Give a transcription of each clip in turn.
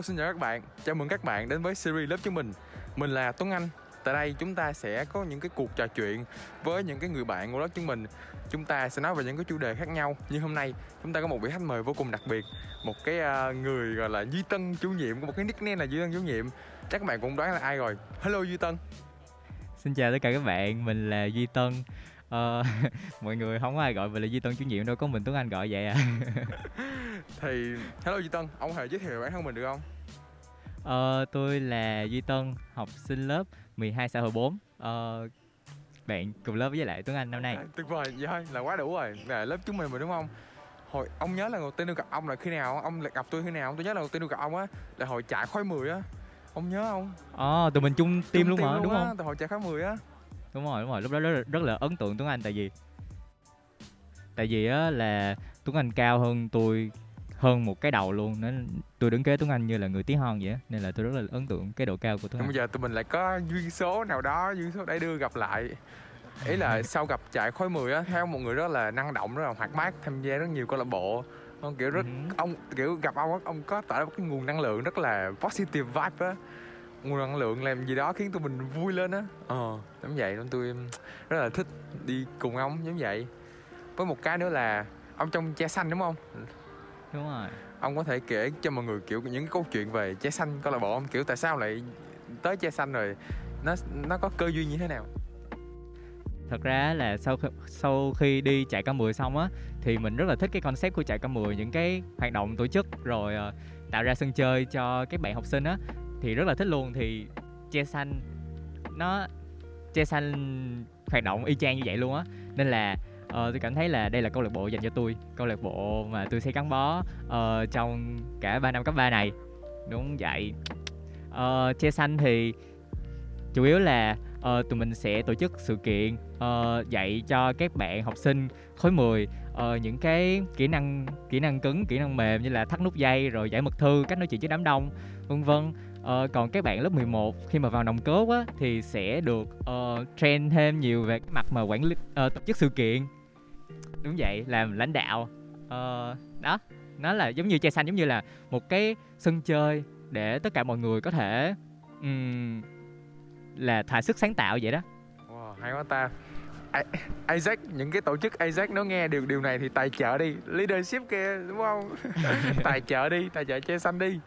Hello xin chào các bạn, chào mừng các bạn đến với series lớp chúng mình Mình là Tuấn Anh. Tại đây chúng ta sẽ có những cái cuộc trò chuyện với những cái người bạn của lớp chúng mình Chúng ta sẽ nói về những cái chủ đề khác nhau. Như hôm nay chúng ta có một vị khách mời vô cùng đặc biệt. Một cái uh, người gọi là Duy Tân chủ nhiệm, có một cái nickname là Duy Tân chủ nhiệm. Chắc các bạn cũng đoán là ai rồi? Hello Duy Tân. Xin chào tất cả các bạn, mình là Duy Tân. Ờ, mọi người không có ai gọi mình là Duy Tân chủ nhiệm đâu, có mình Tuấn Anh gọi vậy à. Thì hello Duy Tân, ông hãy giới thiệu bản thân mình được không? Ờ, tôi là Duy Tân, học sinh lớp 12 xã hội 4 ờ, Bạn cùng lớp với lại Tuấn Anh năm nay À, tuyệt vời, vậy thôi là quá đủ rồi là lớp chúng mình mà đúng không? Hồi ông nhớ là đầu tiên tôi gặp ông là khi nào? Ông gặp tôi khi nào? Tôi nhớ là đầu tiên tôi gặp ông á là hồi chạy khói 10 á. Ông nhớ không? Ờ, tụi mình chung team luôn mà, đúng á, không? Từ hồi chạy khói 10 á. Đúng rồi, đúng rồi, lúc đó rất là, rất là ấn tượng Tuấn Anh tại vì Tại vì á là Tuấn Anh cao hơn tôi hơn một cái đầu luôn nên tôi đứng kế Tuấn Anh như là người tí hon vậy nên là tôi rất là ấn tượng cái độ cao của Tuấn Anh bây giờ tụi mình lại có duyên số nào đó, duyên số để đưa gặp lại. Ý là sau gặp chạy khói 10 á, theo một người rất là năng động, rất là hoạt bát, tham gia rất nhiều câu lạc bộ. Ông kiểu rất Ừ. ông kiểu gặp ông á, ông có tỏ ra một cái nguồn năng lượng rất là positive vibe á. Nguồn năng lượng làm gì đó khiến tụi mình vui lên á. Ờ, giống vậy nên tôi rất là thích đi cùng ông giống vậy. Với một cái nữa là ông trong che xanh đúng không? Đúng rồi. Ông có thể kể cho mọi người kiểu những câu chuyện về che xanh câu lạc bộ không? Kiểu tại sao lại tới che xanh rồi nó nó có cơ duyên như thế nào? Thật ra là sau khi, sau khi đi chạy ca 10 xong á thì mình rất là thích cái concept của chạy ca 10 những cái hoạt động tổ chức rồi ờ, tạo ra sân chơi cho các bạn học sinh á thì rất là thích luôn. Thì che xanh nó che xanh hoạt động y chang như vậy luôn á. Nên là ờ, tôi cảm thấy là đây là câu lạc bộ dành cho tôi câu lạc bộ mà tôi sẽ gắn bó uh, trong cả 3 năm cấp 3 này. Đúng vậy. Uh, che xanh thì chủ yếu là uh, tụi mình sẽ tổ chức sự kiện uh, dạy cho các bạn học sinh khối 10 uh, những cái kỹ năng kỹ năng cứng kỹ năng mềm như là thắt nút dây rồi giải mật thư cách nói chuyện với đám đông vân vân. Ờ, còn các bạn lớp 11 khi mà vào nòng cốt á thì sẽ được uh, train thêm nhiều về cái mặt mà quản lý uh, tổ chức sự kiện đúng vậy làm lãnh đạo. Ờ, đó nó là giống như che xanh giống như là một cái sân chơi để tất cả mọi người có thể ừm, là thỏa sức sáng tạo vậy đó. Wow, hay quá ta. I- Isaac những cái tổ chức Isaac nó nghe được điều này thì tài trợ đi. Leadership kia đúng không? Tài trợ đi tài trợ che xanh đi.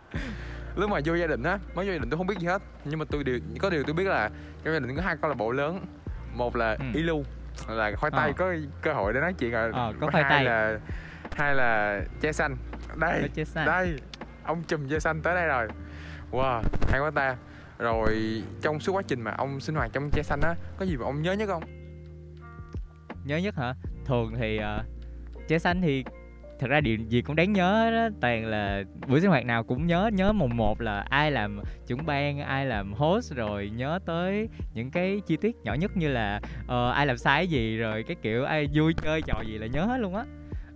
Lúc mà vô gia đình á mới vô gia đình tôi không biết gì hết. Nhưng mà tôi điều có điều tôi biết là trong gia đình có hai câu lạc bộ lớn. Một là Ừ. ilu là khoai tây Ờ. có cơ hội để nói chuyện rồi. Ờ, có khoai hai tây. là hai là che xanh. Đây che xanh. đây ông chùm che xanh tới đây rồi. Wow hay quá ta. Rồi trong suốt quá trình mà ông sinh hoạt trong che xanh á có gì mà ông nhớ nhất không? Nhớ nhất hả? Thường thì uh, che xanh thì thật ra điều gì cũng đáng nhớ đó toàn là buổi sinh hoạt nào cũng nhớ nhớ mùng một là ai làm trưởng ban ai làm host rồi nhớ tới những cái chi tiết nhỏ nhất như là ờ, ai làm sai gì rồi cái kiểu ai vui chơi trò gì là nhớ hết luôn á.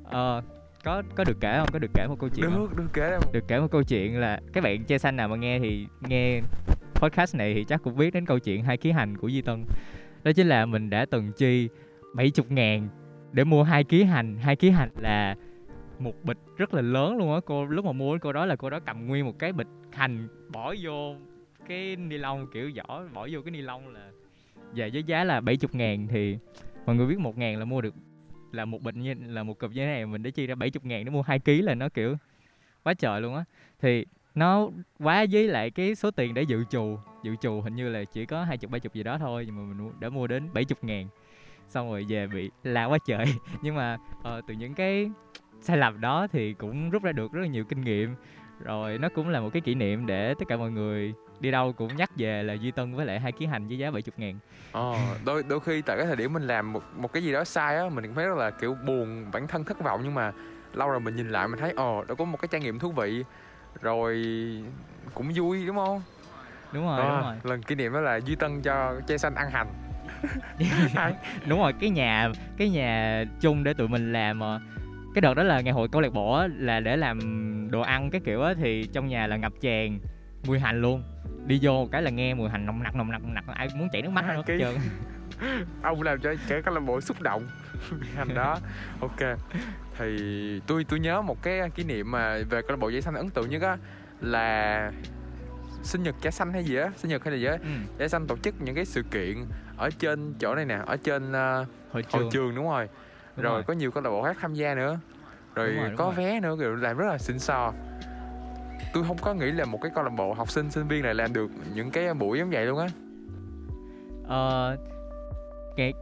Ờ, có có được kể không? Có được kể một câu chuyện không? được được kể đâu được kể một câu chuyện là các bạn che xanh nào mà nghe thì nghe podcast này thì chắc cũng biết đến câu chuyện hai ký hành của Di Tân. Đó chính là mình đã từng chi 70 ngàn để mua hai ký hành. Hai ký hành là một bịch rất là lớn luôn á. Cô lúc mà mua cô đó là cô đó cầm nguyên một cái bịch hành bỏ vô cái ni lông kiểu vỏ bỏ vô cái ni lông là và với giá là 70 ngàn. Thì mọi người biết một ngàn là mua được là một bịch như là một cục như thế này mình đã chi ra 70 ngàn để mua hai ký là nó kiểu quá trời luôn á. Thì nó quá với lại cái số tiền để dự trù dự trù hình như là chỉ có hai chục ba chục gì đó thôi nhưng mà mình đã mua đến 70 ngàn. Xong rồi về bị la quá trời. Nhưng mà uh, từ những cái sai lầm đó thì cũng rút ra được rất là nhiều kinh nghiệm. Rồi nó cũng là một cái kỷ niệm để tất cả mọi người đi đâu cũng nhắc về là Duy Tân với lại hai ký hành với giá 70 ngàn. Ờ đôi đôi khi tại cái thời điểm mình làm một một cái gì đó sai á mình cũng thấy rất là kiểu buồn bản thân thất vọng nhưng mà lâu rồi mình nhìn lại mình thấy ồ đó có một cái trải nghiệm thú vị. Rồi cũng vui đúng không? Đúng rồi Đó, đúng rồi. lần kỷ niệm đó là duy tân cho che xanh ăn hành. Đúng rồi cái nhà cái nhà chung để tụi mình làm ờ, cái đợt đó là ngày hội câu lạc bộ á, là để làm đồ ăn cái kiểu á thì trong nhà là ngập tràn mùi hành luôn. Đi vô cái là nghe mùi hành nồng nặc nồng nặc nồng nặc ai muốn chảy nước mắt hết trơn. Ông làm cho cả câu lạc bộ xúc động. Hành đó. Ok. Thì tôi tôi nhớ một cái kỷ niệm mà về câu lạc bộ dây xanh ấn tượng nhất á là sinh nhật trái xanh hay gì á sinh nhật hay là gì á ừ. xanh tổ chức những cái sự kiện ở trên chỗ này nè ở trên uh, hội trường. trường đúng rồi Đúng rồi, rồi. có nhiều câu lạc bộ khác tham gia nữa. Rồi, Đúng rồi, đúng có rồi. vé nữa kiểu làm rất là xịn sò tôi không có nghĩ là một cái câu lạc bộ học sinh sinh viên này làm được những cái buổi giống vậy luôn á. Ờ, ngày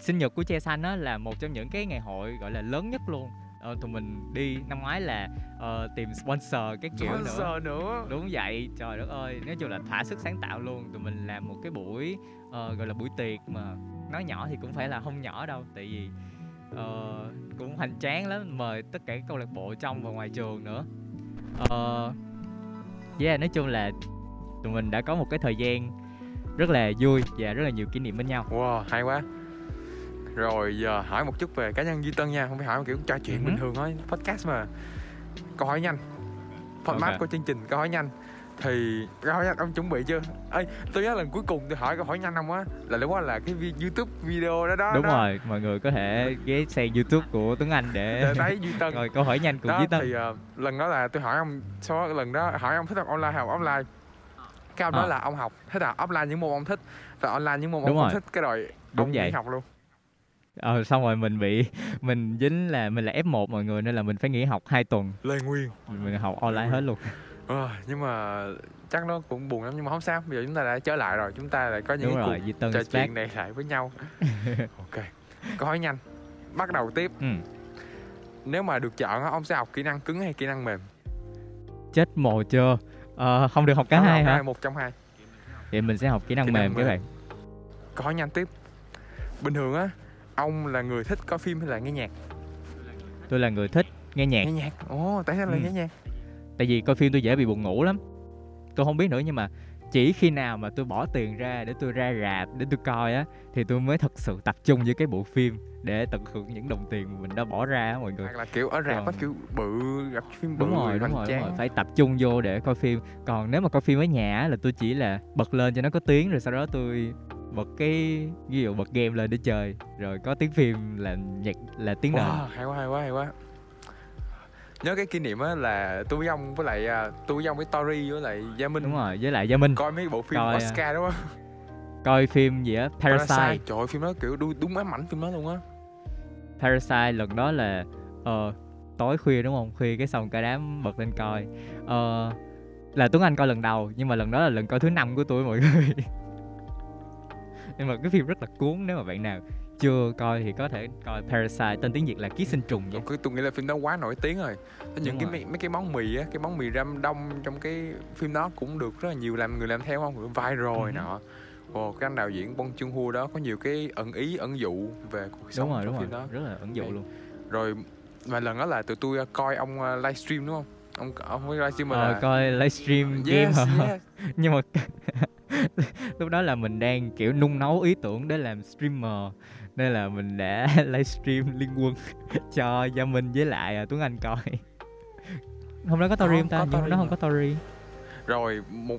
sinh nhật của che xanh á là một trong những cái ngày hội gọi là lớn nhất luôn. Ờ, tụi mình đi năm ngoái là ờ, tìm sponsor cái kiểu nữa. Giờ nữa. Đúng vậy trời đất ơi nói chung là thỏa sức sáng tạo luôn. Tụi mình làm một cái buổi ờ, gọi là buổi tiệc mà nói nhỏ thì cũng phải là không nhỏ đâu tại vì ờ, cũng hoành tráng lắm mời tất cả các câu lạc bộ trong và ngoài trường nữa. Ờ yeah nói chung là tụi mình đã có một cái thời gian rất là vui và rất là nhiều kỷ niệm bên nhau. Wow hay quá. Rồi giờ hỏi một chút về cá nhân duy tân nha không phải hỏi kiểu trò chuyện Ừ. bình thường thôi podcast mà. Câu hỏi nhanh. Format Ok. của chương trình câu hỏi nhanh thì hỏi nhanh ông chuẩn bị chưa? Ơi tôi nhớ lần cuối cùng tôi hỏi câu hỏi nhanh ông á là đó là cái vi- youtube video đó đó đúng đó. rồi mọi người có thể ghé xem youtube của tuấn anh để Để thấy duy tân. Rồi câu hỏi nhanh cùng đó với tân. thì ờ, lần đó là tôi hỏi ông sau đó lần đó hỏi ông thích học online hay học offline. Cái ông nói Ờ. là ông học thích học offline những môn ông thích và online những môn Đúng ông không rồi. thích cái rồi Đúng ông vậy. học luôn. Ờ xong rồi mình bị mình dính là mình là f 1 mọi người nên là mình phải nghỉ học 2 tuần. Lê nguyên. Mình học online hết luôn Ờ, nhưng mà chắc nó cũng buồn lắm nhưng mà không sao. Bây giờ chúng ta đã trở lại rồi chúng ta lại có những đúng cái rồi cuộc trò chuyện này lại với nhau. Ok câu hỏi nhanh. Bắt đầu tiếp. Ừ. nếu mà được chọn ông sẽ học kỹ năng cứng hay kỹ năng mềm? Chết mồ chưa? Ờ, không được học cả Ông hai hả? một trong hai. Vậy mình sẽ học kỹ năng Kỹ năng mềm các mềm. bạn. Câu hỏi nhanh tiếp. Bình thường á ông là người thích coi phim hay là nghe nhạc? Tôi là người thích nghe nhạc. Nghe nhạc. Ồ tại sao lại Ừ. nghe nhạc tại vì coi phim tôi dễ bị buồn ngủ lắm. Tôi không biết nữa nhưng mà chỉ khi nào mà tôi bỏ tiền ra để tôi ra rạp để tôi coi á thì tôi mới thật sự tập trung với cái bộ phim để tận hưởng những đồng tiền mà mình đã bỏ ra á mọi người. Hoặc là kiểu ở rạp á Còn- kiểu bự gặp phim bự đúng rồi đúng rồi, đúng rồi phải tập trung vô để coi phim. Còn nếu mà coi phim ở nhà á, là tôi chỉ là bật lên cho nó có tiếng rồi sau đó tôi bật cái ví dụ bật game lên để chơi. Rồi có tiếng phim là nhạc là tiếng nền Wow, hay quá hay quá hay quá nhớ cái kỷ niệm á là tôi với ông với lại à, tôi với ông với Tori với lại Gia Minh. Đúng rồi với lại gia minh. Coi mấy bộ phim Coi, à, Oscar đúng không coi phim gì á? Parasite. Trời ơi, phim đó kiểu đúng, đúng ám ảnh phim đó luôn á. Parasite lần đó là ờ, tối khuya đúng không? Khuya cái xong cả đám bật lên coi. Ờ, là Tuấn Anh coi lần đầu nhưng mà lần đó là lần coi thứ năm của tôi mọi người. nhưng mà cái phim rất là cuốn nếu mà bạn nào chưa coi thì có thể coi Parasite tên tiếng Việt là ký sinh trùng nha. tôi, tôi nghĩ là phim đó quá nổi tiếng rồi Có những cái rồi. mấy, mấy cái món mì á cái món mì ram đông trong cái phim đó cũng được rất là nhiều làm người làm theo không viral Ừ. này nọ Ồ, cái anh đạo diễn Bong Joon Ho đó có nhiều cái ẩn ý ẩn dụ về cuộc sống Đúng rồi, trong đúng rồi. phim đó Rất là ẩn dụ luôn. rồi mà lần đó là tụi tôi uh, coi ông uh, livestream đúng không ông ông với livestream mà Ờ, là coi livestream game yes, hả? yes. nhưng mà lúc đó là mình đang kiểu nung nấu ý tưởng để làm streamer nên là mình đã livestream liên quân cho Gia Minh với lại à, Tuấn Anh coi. Hôm đó có story Không, không ta? có nhưng hôm đó không có story rồi một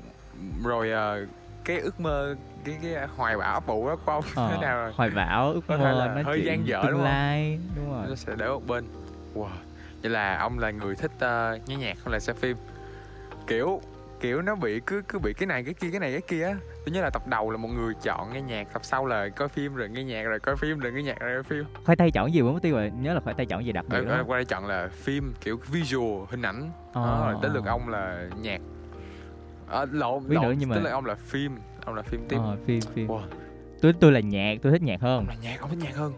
rồi uh, cái ước mơ cái cái hoài bão ủ đó của ông Ờ, thế nào rồi? hoài bão ước Có thể mơ là hơi dang dở tương đúng không? lai đúng rồi. Nó sẽ để một bên. Wow vậy là ông là người thích uh, nghe nhạc không là xem phim? Kiểu kiểu nó bị cứ cứ bị cái này cái kia cái này cái kia á. Tôi nhớ là tập đầu là một người chọn nghe nhạc tập sau là coi phim rồi nghe nhạc rồi coi phim rồi nghe nhạc rồi coi phim. Khoai tây chọn gì mất tiêu rồi nhớ là khoai tây chọn gì đặc biệt Ờ, đúng ờ, qua đây chọn là phim kiểu visual hình ảnh. Ờ, đó rồi tới lượt ờ. ông là nhạc. À, lộn Biết lộn nữa nhưng mà- tới lượt ông là phim ông là phim tiếp Ờ, phim phim. Wow. tôi tôi là nhạc tôi thích nhạc hơn. Ông là nhạc ông thích nhạc hơn.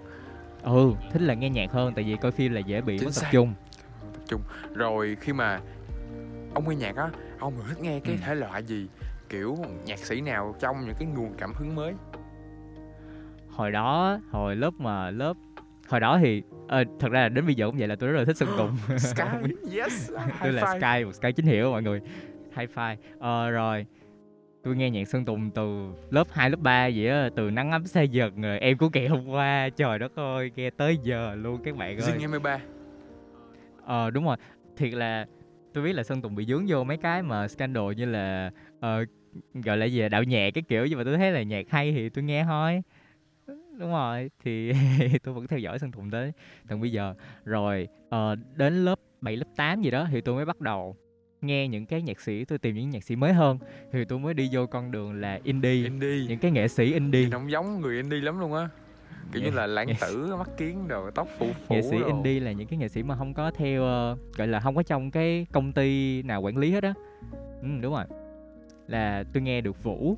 Ừ thích là nghe nhạc hơn tại vì coi phim là dễ bị Chính mất tập xác. trung. Rồi khi mà ông nghe nhạc á ông thích nghe cái Ừ. thể loại gì kiểu nhạc sĩ nào trong những cái nguồn cảm hứng mới? Hồi đó hồi lớp mà lớp hồi đó thì ờ, thật ra là đến bây giờ cũng vậy là tôi rất là thích sơn tùng. Sky yes tôi là sky một sky chính hiệu mọi người. High five. Ờ, rồi tôi nghe nhạc sơn tùng từ lớp 2, lớp 3 vậy á từ nắng ấm say giật rồi em của kỳ hôm qua. Trời đất ơi nghe tới giờ luôn các bạn ơi. Zing 23 ờ đúng rồi. Thiệt là tôi biết là sơn tùng bị dướng vô mấy cái mà scandal như là ờ, gọi là gì à, đạo nhạc cái kiểu nhưng mà tôi thấy là nhạc hay thì tôi nghe thôi. Đúng rồi thì tôi vẫn theo dõi sơn tùng tới tận bây giờ. Rồi ờ, đến lớp 7, lớp 8 gì đó thì tôi mới bắt đầu nghe những cái nhạc sĩ tôi tìm những nhạc sĩ mới hơn. Thì tôi mới đi vô con đường là indie, indie. những cái nghệ sĩ indie. Không giống người indie lắm luôn á kiểu như là lãng tử mắt kiến rồi tóc phủ phủ nghệ sĩ đồ. indie là những cái nghệ sĩ mà không có theo ờ, gọi là không có trong cái công ty nào quản lý hết á. Ừ, đúng rồi. Là tôi nghe được vũ.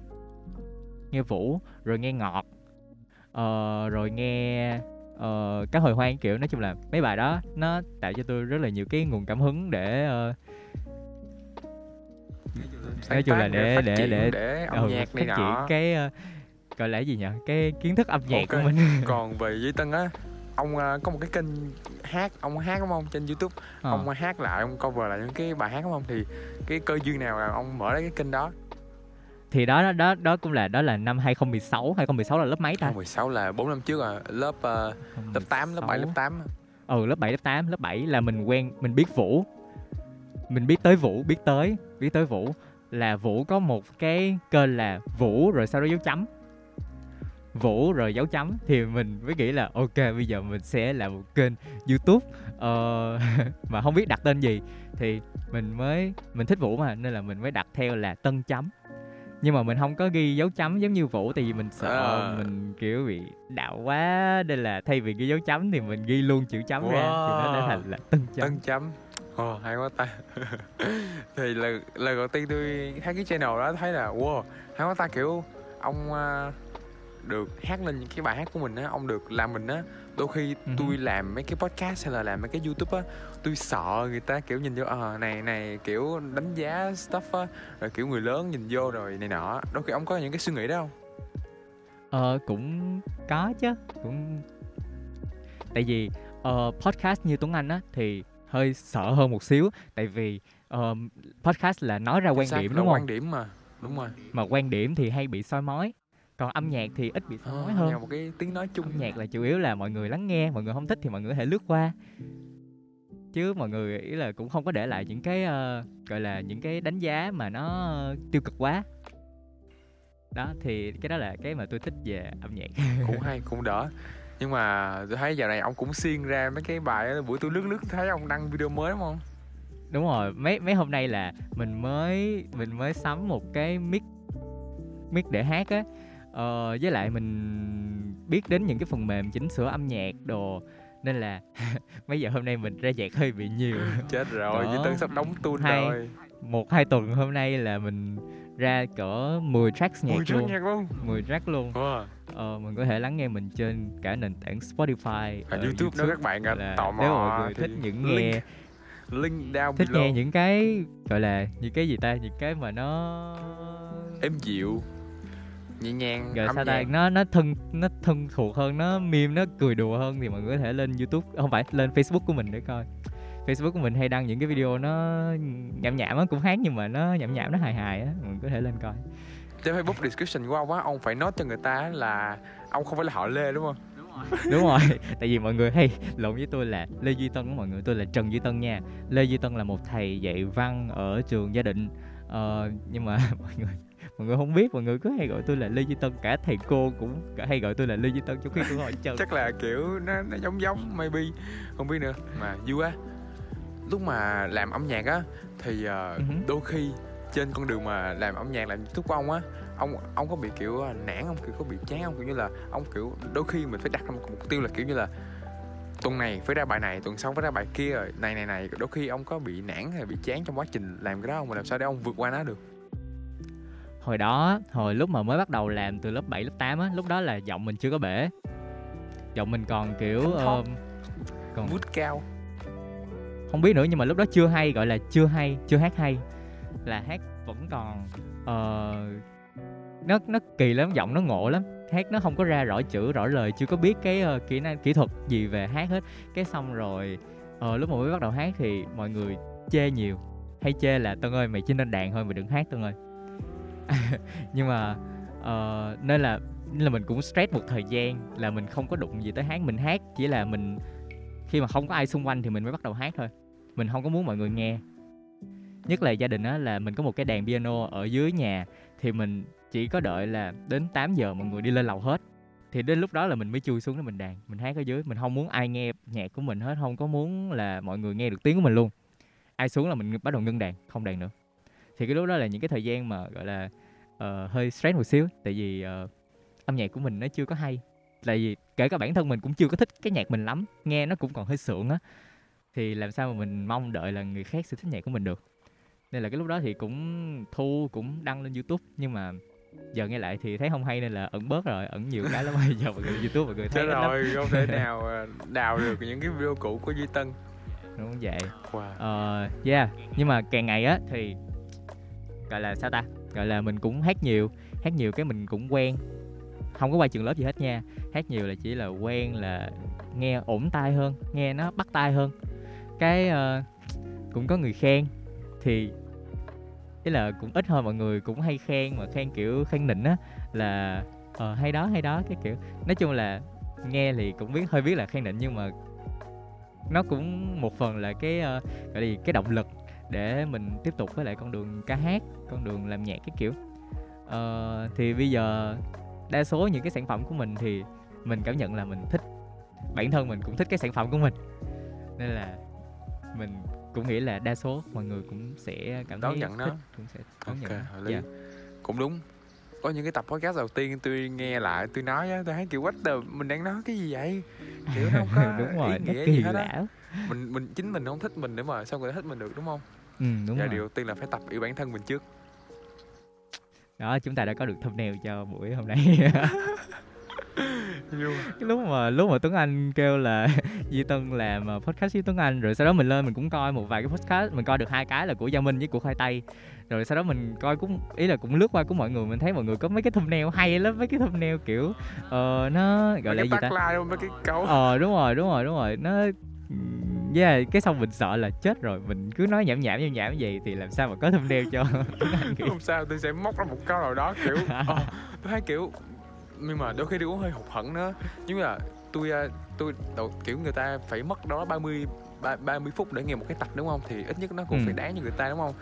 Nghe vũ rồi nghe ngọt ờ, rồi nghe ờ, cá hồi hoang kiểu nói chung là mấy bài đó nó tạo cho tôi rất là nhiều cái nguồn cảm hứng để Sáng nói chung là để- để- triển, để- để âm ừ, nhạc này nọ. cái ờ, gọi là gì nhỉ? Cái kiến thức âm nhạc của Ok. mình. còn về Duy Tân á ông à, có một cái kênh hát ông hát đúng không trên YouTube Ờ. ông hát lại ông cover lại những cái bài hát đúng không thì cái cơ duyên nào là ông mở cái kênh đó? Thì đó đó đó cũng là đó là năm 2016 2016 là lớp mấy ta? 2016 là 4 năm trước à lớp ờ, lớp 8 lớp 7 lớp 8 ừ lớp 7 lớp 8 lớp 7 là mình quen mình biết vũ. Mình biết tới vũ biết tới biết tới vũ. Là vũ có một cái kênh là vũ rồi sau đó dấu chấm vũ rồi dấu chấm thì mình mới nghĩ là ok bây giờ mình sẽ làm một kênh youtube. Ờ, mà không biết đặt tên gì thì mình mới mình thích vũ mà nên là mình mới đặt theo là tân chấm. Nhưng mà mình không có ghi dấu chấm giống như vũ tại vì mình sợ À. mình kiểu bị đạo quá nên là thay vì ghi dấu chấm thì mình ghi luôn chữ chấm ra thì nó đã Wow. thành là tân chấm. Tân chấm. Ồ hay quá ta. Thì lần, lần đầu tiên tôi thấy cái channel đó thấy là Wow hay quá ta kiểu Ông à, được hát lên những cái bài hát của mình á Ông được làm mình á. Đôi khi Ừ. tôi làm mấy cái podcast hay là làm mấy cái youtube á Tôi sợ người ta kiểu nhìn vô Ờ này này kiểu đánh giá stuff á Rồi kiểu người lớn nhìn vô rồi này nọ. Đôi khi ông có những cái suy nghĩ đó không? ờ cũng có chứ cũng tại vì ờ, podcast như Tuấn Anh á thì hơi sợ hơn một xíu tại vì ờ, podcast là nói ra quan điểm là đúng không? quan điểm mà Đúng rồi. Mà quan điểm thì hay bị soi mói còn âm nhạc thì ít bị soi mói Ờ, hơn. nghe một cái tiếng nói chung âm nhạc là chủ yếu là mọi người lắng nghe mọi người không thích thì mọi người có thể lướt qua. Chứ mọi người ý là cũng không có để lại những cái ờ, gọi là những cái đánh giá mà nó ờ, tiêu cực quá. Đó thì cái đó là cái mà tôi thích về âm nhạc. Cũng hay cũng đỡ. Nhưng mà tôi thấy giờ này ông cũng xuyên ra mấy cái bài đó, buổi tôi lướt lướt thấy ông đăng video mới đúng không? Đúng rồi mấy mấy hôm nay là mình mới mình mới sắm một cái mic mic để hát á ờ, với lại mình biết đến những cái phần mềm chỉnh sửa âm nhạc đồ nên là mấy giờ hôm nay mình ra nhạc hơi bị nhiều. Chết rồi Đó. Duy Tân sắp đóng tuôn Hay. rồi. Một hai tuần hôm nay là mình ra cỡ 10 tracks nhạc ui trước luôn. nhạc luôn? 10 track luôn. Wow. ờ, mình có thể lắng nghe mình trên cả nền tảng Spotify Ở ờ, YouTube nếu các bạn à, là tò mò nếu mọi người thích những link, nghe link down thích below. nghe những cái gọi là những cái gì ta? Những cái mà nó êm dịu nhẹ nhàng âm sao ta? nhạc. Nó nó thân nó thân thuộc hơn nó meme nó cười đùa hơn thì mọi người có thể lên youtube không phải lên facebook của mình để coi. Facebook của mình hay đăng những cái video nó nhảm nhảm á cũng hát nhưng mà nó nhảm nhảm nó hài hài á mọi người có thể lên coi. Trên Facebook description của ông á ông phải nói cho người ta là ông không phải là họ Lê đúng không? Đúng rồi. Tại vì mọi người hay lộn với tôi là lê duy tân của mọi người tôi là trần duy tân nha. Lê duy tân là một thầy dạy văn ở trường gia định ờ, nhưng mà mọi người mọi người không biết mọi người cứ hay gọi tôi là lê duy tân. Cả thầy cô cũng cả hay gọi tôi là lê duy tân trong khi tôi gọi trần chắc là kiểu nó nó giống giống maybe. Không biết nữa. Mà vui á lúc mà làm âm nhạc á thì hứ. đôi khi trên con đường mà làm âm nhạc làm youtube của ông á ông ông có bị kiểu ờ, nản không? Kiểu có bị chán không? Kiểu như là ông kiểu đôi khi mình phải đặt ra một mục tiêu là kiểu như là tuần này phải ra bài này tuần sau phải ra bài kia rồi này này này. Đôi khi ông có bị nản hay bị chán trong quá trình làm cái đó không? Mà làm sao để ông vượt qua nó được hồi đó hồi lúc mà mới bắt đầu làm từ lớp 7, lớp 8 á lúc đó là giọng mình chưa có bể. Giọng mình còn kiểu ờ, còn vút cao. Không biết nữa nhưng mà lúc đó chưa hay gọi là chưa hay chưa hát hay. Là hát vẫn còn ờ, nó nó kỳ lắm giọng nó ngộ lắm. Hát nó không có ra rõ chữ rõ lời chưa có biết cái ờ, kỹ năng kỹ thuật gì về hát hết. Cái xong rồi ờ, lúc mà mới bắt đầu hát thì mọi người chê nhiều. Hay chê là tân ơi mày chỉ nên đàn thôi mày đừng hát tân ơi nhưng mà uh, nên là nên là mình cũng stress một thời gian là mình không có đụng gì tới hát. Mình hát chỉ là mình khi mà không có ai xung quanh thì mình mới bắt đầu hát thôi. Mình không có muốn mọi người nghe. Nhất là gia đình á là mình có một cái đàn piano ở dưới nhà thì mình chỉ có đợi là đến 8 giờ mọi người đi lên lầu hết. Thì đến lúc đó là mình mới chui xuống để mình đàn mình hát ở dưới. Mình không muốn ai nghe nhạc của mình hết không có muốn là mọi người nghe được tiếng của mình luôn. Ai xuống là mình bắt đầu ngưng đàn không đàn nữa thì cái lúc đó là những cái thời gian mà gọi là uh, hơi stress một xíu tại vì uh, âm nhạc của mình nó chưa có hay. Tại vì kể cả bản thân mình cũng chưa có thích cái nhạc mình lắm nghe nó cũng còn hơi sượng á. Thì làm sao mà mình mong đợi là người khác sẽ thích nhạc của mình được. Nên là cái lúc đó thì cũng thu cũng đăng lên youtube nhưng mà giờ nghe lại thì thấy không hay nên là ẩn bớt rồi ẩn nhiều cái lắm bây giờ mọi người youtube mọi người thấy Chết rồi không thể nào à, đào được những cái video cũ của duy tân. Đúng vậy. Wow. uh, yeah nhưng mà càng ngày á thì gọi là sao ta? Gọi là mình cũng hát nhiều hát nhiều cái mình cũng quen. Không có qua trường lớp gì hết nha. Hát nhiều là chỉ là quen là nghe ổn tai hơn nghe nó bắt tai hơn. Cái uh, cũng có người khen thì ý là cũng ít hơn mọi người cũng hay khen mà khen kiểu khen nịnh á là ờ hay đó hay đó cái kiểu. Nói chung là nghe thì cũng biết hơi biết là khen nịnh nhưng mà nó cũng một phần là cái uh, gọi là cái động lực để mình tiếp tục với lại con đường ca hát con đường làm nhạc cái kiểu. Uh, thì bây giờ đa số những cái sản phẩm của mình thì mình cảm nhận là mình thích bản thân mình cũng thích cái sản phẩm của mình. Nên là mình cũng nghĩ là đa số mọi người cũng sẽ cảm thấy đón nhận thích, nó cũng sẽ đón ok nhận hợp lý. Dạ. cũng đúng. Có những cái tập podcast đầu tiên tôi nghe lại tôi nói á tôi thấy kiểu what the mình đang nói cái gì vậy? Kiểu nó không có đúng rồi ý nghĩa gì hết á. mình mình chính mình không thích mình để mà sao người ta thích mình được đúng không ừ đúng dạ rồi. điều đầu tiên là phải tập yêu bản thân mình trước. Đó chúng ta đã có được thumbnail cho buổi hôm nay. Cái lúc mà lúc mà Tuấn Anh kêu là Di Tân làm ờ, podcast với Tuấn Anh rồi sau đó mình lên mình cũng coi một vài cái podcast mình coi được hai cái là của Gia Minh với của Khoai Tây. Rồi sau đó mình coi cũng ý là cũng lướt qua của mọi người mình thấy mọi người có mấy cái thumbnail hay lắm mấy cái thumbnail kiểu ờ nó gọi là Mấy gì cái ta? luôn mấy cái câu ờ đúng rồi đúng rồi đúng rồi. Nó yeah, cái xong mình sợ là chết rồi mình cứ nói nhảm nhảm nhảm nhảm vậy thì làm sao mà có thumbnail cho không sao tôi sẽ móc ra một câu nào đó kiểu ờ, tôi thấy kiểu nhưng mà đôi khi tôi cũng hơi hụt hẫng nữa. Nhưng mà tôi à, tôi đầu, kiểu người ta phải mất đó 30 ba- 30 phút để nghe một cái tập đúng không? Thì ít nhất nó cũng Ừ. phải đáng cho người ta đúng không?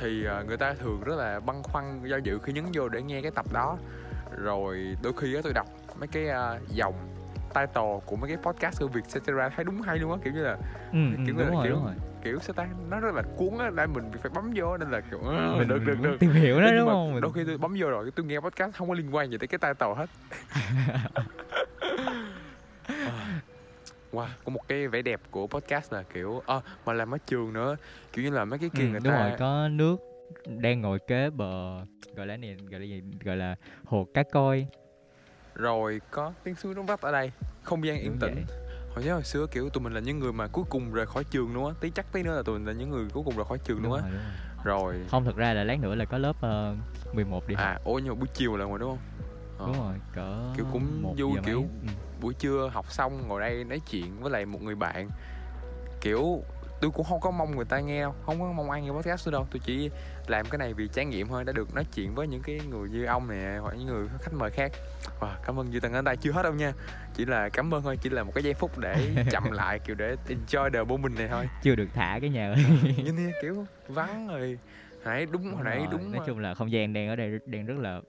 Thì à, người ta thường rất là băn khoăn do dự khi nhấn vô để nghe cái tập đó. Rồi đôi khi tôi đọc mấy cái dòng title của mấy cái podcast của Việt etc thấy đúng hay luôn á kiểu như là ừ, ừ, kiểu đúng là rồi kiểu- đúng rồi. kiểu sao ta nó rất là cuốn á nên mình phải bấm vô nên là kiểu ờ, mình, được được được tìm hiểu nó Nhưng đúng không? Đôi khi tôi bấm vô rồi tôi nghe podcast không có liên quan gì tới cái title hết. Wow có một cái vẻ đẹp của podcast là kiểu à, mà làm ở trường nữa kiểu như là mấy cái kia ừ, người đúng ta rồi có nước đang ngồi kế bờ gọi là này gọi là gì? Gọi là hồ cá coi rồi có tiếng suối rống rách ở đây. Không gian yên tĩnh. hồi nhớ hồi xưa kiểu tụi mình là những người mà cuối cùng rời khỏi trường luôn á. Tí chắc tí nữa là tụi mình là những người cuối cùng rời khỏi trường đúng luôn á. rồi. rồi. Không thực ra là lát nữa là có lớp uh, 11 đi học. à ôi nhưng mà buổi chiều là ngoài đúng không? Ờ. đúng rồi cỡ Kiểu cũng vui, kiểu mấy. ừ. buổi trưa học xong ngồi đây nói chuyện với lại một người bạn. Kiểu tôi cũng không có mong người ta nghe đâu không có mong ai nghe podcast tôi đâu. Tôi chỉ làm cái này vì trải nghiệm thôi đã được nói chuyện với những cái người như ông nè hoặc những người khách mời khác. Wow, cảm ơn Duy Tân ở đây chưa hết đâu nha. Chỉ là cảm ơn thôi chỉ là một cái giây phút để chậm lại kiểu để enjoy the moment này thôi. Chưa được thả cái nhà. Ơi như thế kiểu vắng rồi. Hồi nãy đúng hồi nãy rồi, đúng nói mà. chung là không gian đang ở đây đang rất là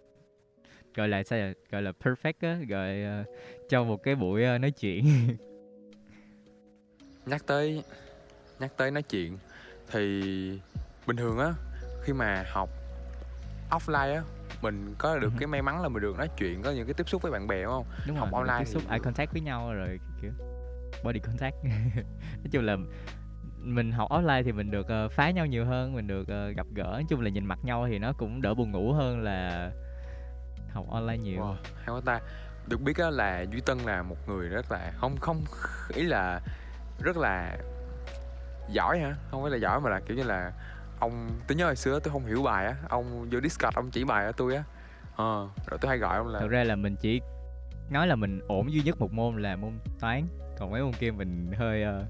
gọi là sao gọi là perfect á gọi ờ, cho một cái buổi ờ, nói chuyện. Nhắc tới nhắc tới nói chuyện. Thì bình thường á khi mà học offline á mình có được Ừ. cái may mắn là mình được nói chuyện có những cái tiếp xúc với bạn bè đúng không? Đúng Học rồi online tiếp xúc thì- eye contact với nhau rồi kiểu body contact. Nói chung là mình học offline thì mình được ờ, phá nhau nhiều hơn mình được ờ, gặp gỡ. Nói chung là nhìn mặt nhau thì nó cũng đỡ buồn ngủ hơn là học online nhiều. Wow, hay quá ta. Được biết á là duy tân là một người rất là không không ý là rất là giỏi hả? Không phải là giỏi mà là kiểu như là ông tôi nhớ hồi xưa tôi không hiểu bài á ông vô discord ông chỉ bài cho tôi á. Ờ rồi tôi hay gọi ông là thật ra là mình chỉ nói là mình ổn duy nhất một môn là môn toán. Còn mấy môn kia mình hơi uh,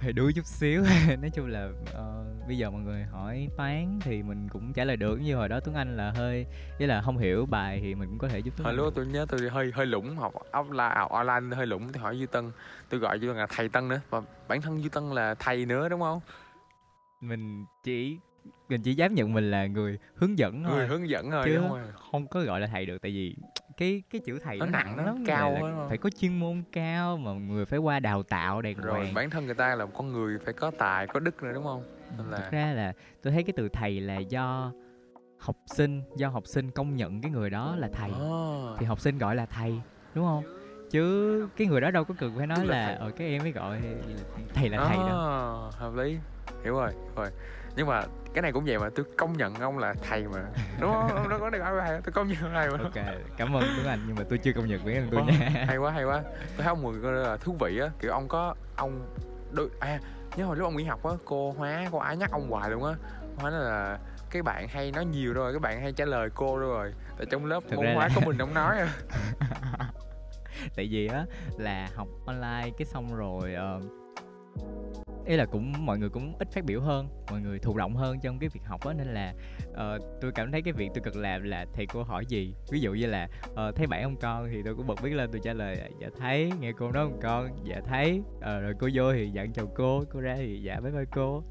hơi đuối chút xíu. Nói chung là ờ, bây giờ mọi người hỏi toán thì mình cũng trả lời được. Như hồi đó tuấn anh là hơi với là không hiểu bài thì mình cũng có thể giúp tuấn hồi lúc tôi nhớ tôi hơi hơi lủng học offline online hơi lủng tôi hỏi duy tân. Tôi gọi duy tân là thầy tân nữa. Và bản thân duy tân là thầy nữa đúng không? Mình chỉ mình chỉ dám nhận mình là người hướng dẫn thôi. Người hướng dẫn rồi Chứ- đúng rồi. không có gọi là thầy được tại vì cái cái chữ thầy Nó nó, nặng, nặng nó lắm cao Là- phải có chuyên môn cao mà người phải qua đào tạo đàng rồi hoàng. bản thân người ta là một con người phải có tài có đức nữa đúng không? Nên là- thực ra là tôi thấy cái từ thầy là do học sinh do học sinh công nhận cái người đó là thầy. Ồ. thì học sinh gọi là thầy đúng không? Chứ cái người đó đâu có cần phải nói Tức là ở cái em mới gọi thầy là thầy đâu. À, hợp lý. Hiểu rồi hiểu rồi nhưng mà cái này cũng vậy mà tôi công nhận ông là thầy mà. Đúng không? Nó có được ai thầy tôi công nhận thầy mà. Ok cảm ơn tuấn anh nhưng mà tôi chưa công nhận với anh tôi nha. hay quá hay quá. Tôi thấy ông người là thú vị á kiểu ông có ông đôi à nhớ hồi lúc ông nghỉ học á cô hóa cô ái nhắc ông hoài luôn á. Hóa là cái bạn hay nói nhiều rồi cái bạn hay trả lời cô rồi. Tại trong lớp Thực môn hóa là- có mình ông nói à tại vì á là học online cái xong rồi ờ, ý là cũng mọi người cũng ít phát biểu hơn mọi người thụ động hơn trong cái việc học á nên là uh, tôi cảm thấy cái việc tôi cần làm là thầy cô hỏi gì? Ví dụ như là uh, thấy bạn ông con? Thì tôi cũng bật viết lên tôi trả lời dạ thấy nghe cô nói ông con. Dạ thấy. Uh, rồi cô vô thì dặn chào cô cô ra thì dạ bye bye cô.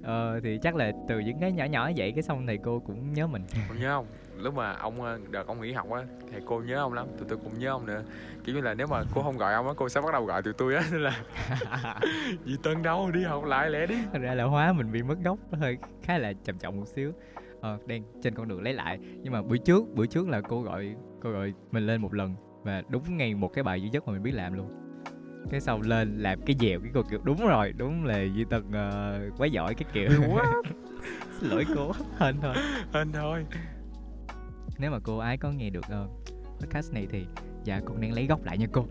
Uh, thì chắc là từ những cái nhỏ nhỏ vậy cái xong thầy cô cũng nhớ mình. Ông nhớ không? Lúc mà ông ờ, đợt ông nghỉ học á thì cô nhớ ông lắm tụi tôi cũng nhớ ông nữa. Kiểu như là nếu mà cô không gọi ông á cô sẽ bắt đầu gọi tụi tôi á nên là dì tân đâu đi học lại lẽ đi. Thật ra là hóa mình bị mất gốc nó hơi khá là trầm trọng một xíu. Ờ, đang trên con đường lấy lại. Nhưng mà bữa trước bữa trước là cô gọi cô gọi mình lên một lần và đúng ngay một cái bài duy nhất mà mình biết làm luôn. Cái sau lên làm cái dèo cái cô kiểu đúng rồi đúng là duy tân ờ, quá giỏi cái kiểu. Lỗi cô hên thôi. Hên thôi nếu mà cô ái có nghe được ờ, podcast này thì dạ con đang lấy gốc lại nha cô.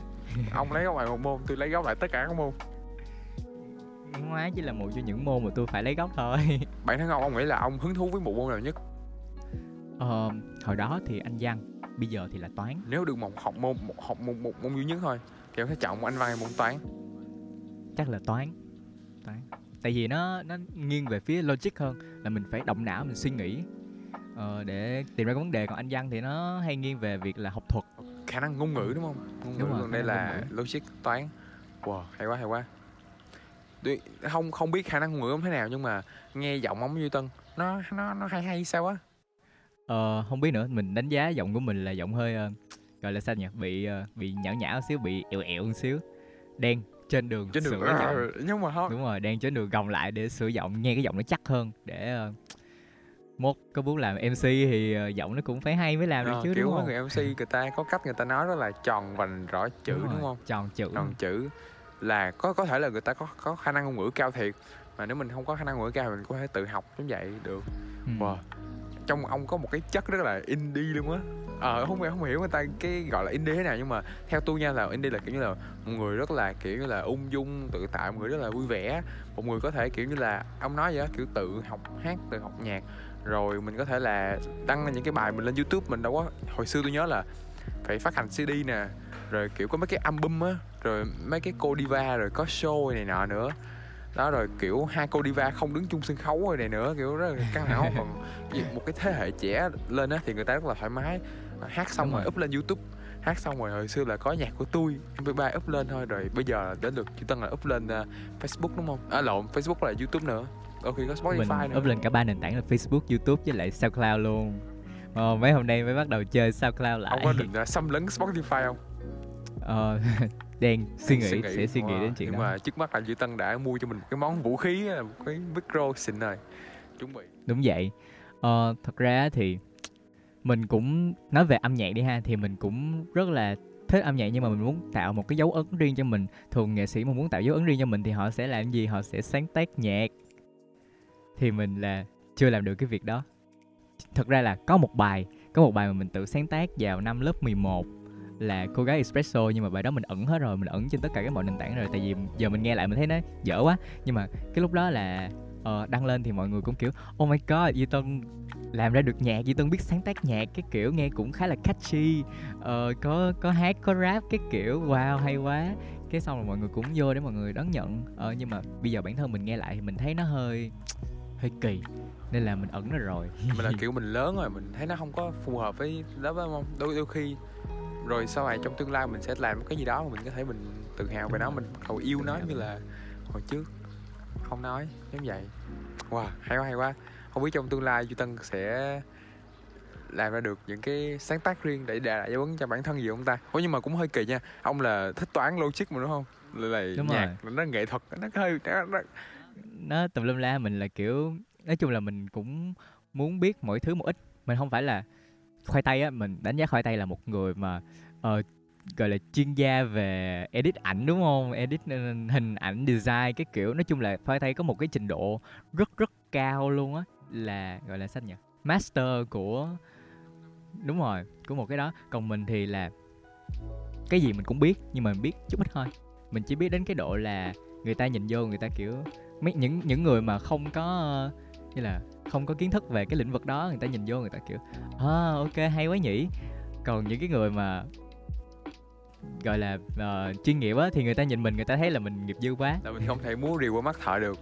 Ông lấy góc lại một môn tôi lấy góc lại tất cả các môn. Hóa chỉ là một trong những môn mà tôi phải lấy gốc thôi. Bản thân ông ông nghĩ là ông hứng thú với bộ môn nào nhất? Ờ, hồi đó thì anh văn bây giờ thì là toán. Nếu được một học môn một học một, một môn duy nhất thôi thì ông sẽ chọn anh văn hay môn toán? Chắc là toán. Toán. Tại vì nó nó nghiêng về phía logic hơn là mình phải động não mình suy nghĩ ờ, để tìm ra cái vấn đề. Còn anh văn thì nó hay nghiêng về việc là học thuật. Khả năng ngôn ngữ đúng không? Ngôn Đúng ngữ rồi, còn đây là logic toán. Wow hay quá hay quá. Tôi không không biết khả năng ngôn ngữ ông thế nào nhưng mà nghe giọng ông như tân nó nó nó hay hay sao á? Ờ, không biết nữa. Mình đánh giá giọng của mình là giọng hơi ờ, gọi là sao nhỉ? Bị ờ, bị nhão nhão xíu bị ẹo ẹo một xíu. Đen trên đường trên đường sửa giọng. nhưng mà không đúng rồi đang trên đường gồng lại để sửa giọng nghe cái giọng nó chắc hơn để uh, mốt có muốn làm mc thì ờ, giọng nó cũng phải hay mới làm được Ờ, chứ kiểu đúng không? người mc người ta có cách người ta nói đó là tròn vành rõ chữ đúng, rồi, không? tròn chữ. Tròn chữ là có có thể là người ta có có khả năng ngôn ngữ cao thiệt mà nếu mình không có khả năng ngôn ngữ cao thì mình có thể tự học giống vậy được. Ừ. wow. trong ông có một cái chất rất là indie luôn á. Ờ không không hiểu người ta cái gọi là indie thế nào nhưng mà theo tôi nha là indie là kiểu như là một người rất là kiểu như là ung dung tự tại một người rất là vui vẻ. Một người có thể kiểu như là ông nói vậy á kiểu tự học hát tự học nhạc rồi mình có thể là đăng những cái bài mình lên youtube mình đâu có hồi xưa tôi nhớ là phải phát hành cd nè rồi kiểu có mấy cái album á rồi mấy cái cô diva rồi có show này nọ nữa. Đó rồi kiểu hai cô diva không đứng chung sân khấu rồi này nữa kiểu rất là căng thẳng còn một cái thế hệ trẻ lên á thì người ta rất là thoải mái. Hát xong rồi rồi. up lên youtube. Hát xong rồi hồi xưa là có nhạc của tôi mp3 up lên thôi. Rồi bây giờ đến lượt chữ tân là up lên uh, facebook đúng không? À lộn facebook là youtube nữa đôi khi có mình spotify nữa up lên cả ba nền tảng là Facebook, YouTube với lại SoundCloud luôn. Ờ, mấy hôm nay mới bắt đầu chơi SoundCloud lại. ông có định uh, xâm lấn spotify không Ờ, đang suy nghĩ, sẽ suy nghĩ đến chuyện nhưng đó. mà trước mắt là chữ tân đã mua cho mình một cái món vũ khí một cái micro xịn rồi chuẩn bị Đúng vậy. Ờ, thật ra thì mình cũng nói về âm nhạc đi ha thì mình cũng rất là thích âm nhạc nhưng mà mình muốn tạo một cái dấu ấn riêng cho mình thường nghệ sĩ mà muốn tạo dấu ấn riêng cho mình thì họ sẽ làm gì họ sẽ sáng tác nhạc thì mình là chưa làm được cái việc đó. Thật ra là có một bài có một bài mà mình tự sáng tác vào năm lớp 11 là cô gái espresso nhưng mà bài đó mình ẩn hết rồi mình ẩn trên tất cả các mọi nền tảng rồi tại vì giờ mình nghe lại mình thấy nó dở quá. Nhưng mà cái lúc đó là uh, đăng lên thì mọi người cũng kiểu oh my god Duy Tân làm ra được nhạc Duy Tân biết sáng tác nhạc cái kiểu nghe cũng khá là catchy. Uh, có có hát có rap cái kiểu wow hay quá. Cái xong rồi mọi người cũng vô để mọi người đón nhận. Uh, nhưng mà bây giờ bản thân mình nghe lại thì mình thấy nó hơi hơi kỳ nên là mình ẩn nó rồi. Mình là kiểu mình lớn rồi mình thấy nó không có phù hợp với đó phải không đôi đôi khi rồi sau này trong tương lai mình sẽ làm cái gì đó mà mình có thể mình tự hào về nó mình bắt đầu yêu nó như là hồi trước. Không nói giống vậy. Wow hay quá hay quá. Không biết trong tương lai Duy Tân sẽ làm ra được những cái sáng tác riêng để lại dấu ấn cho bản thân gì không ta? Ủa nhưng mà cũng hơi kỳ nha. Ông là thích toán logic mà đúng không? Là, là Đúng nhạc nó nghệ thuật nó hơi nó, nó, nó tùm lum la mình là kiểu nói chung là mình cũng muốn biết mọi thứ một ít. Mình không phải là khoai tây á mình đánh giá khoai tây là một người mà uh, gọi là chuyên gia về edit ảnh đúng không? Edit ờ, hình ảnh design cái kiểu. Nói chung là khoai tây có một cái trình độ rất rất cao luôn á là gọi là sao nhỉ? Master của đúng rồi của một cái đó. Còn mình thì là cái gì mình cũng biết nhưng mà mình biết chút ít thôi. Mình chỉ biết đến cái độ là người ta nhìn vô người ta kiểu mấy những những người mà không có ờ, như là không có kiến thức về cái lĩnh vực đó người ta nhìn vô người ta kiểu à ok hay quá nhỉ. Còn những cái người mà gọi là ờ, chuyên nghiệp á thì người ta nhìn mình người ta thấy là mình nghiệp dư quá. Là mình không thể múa rìu qua mắt thợ được.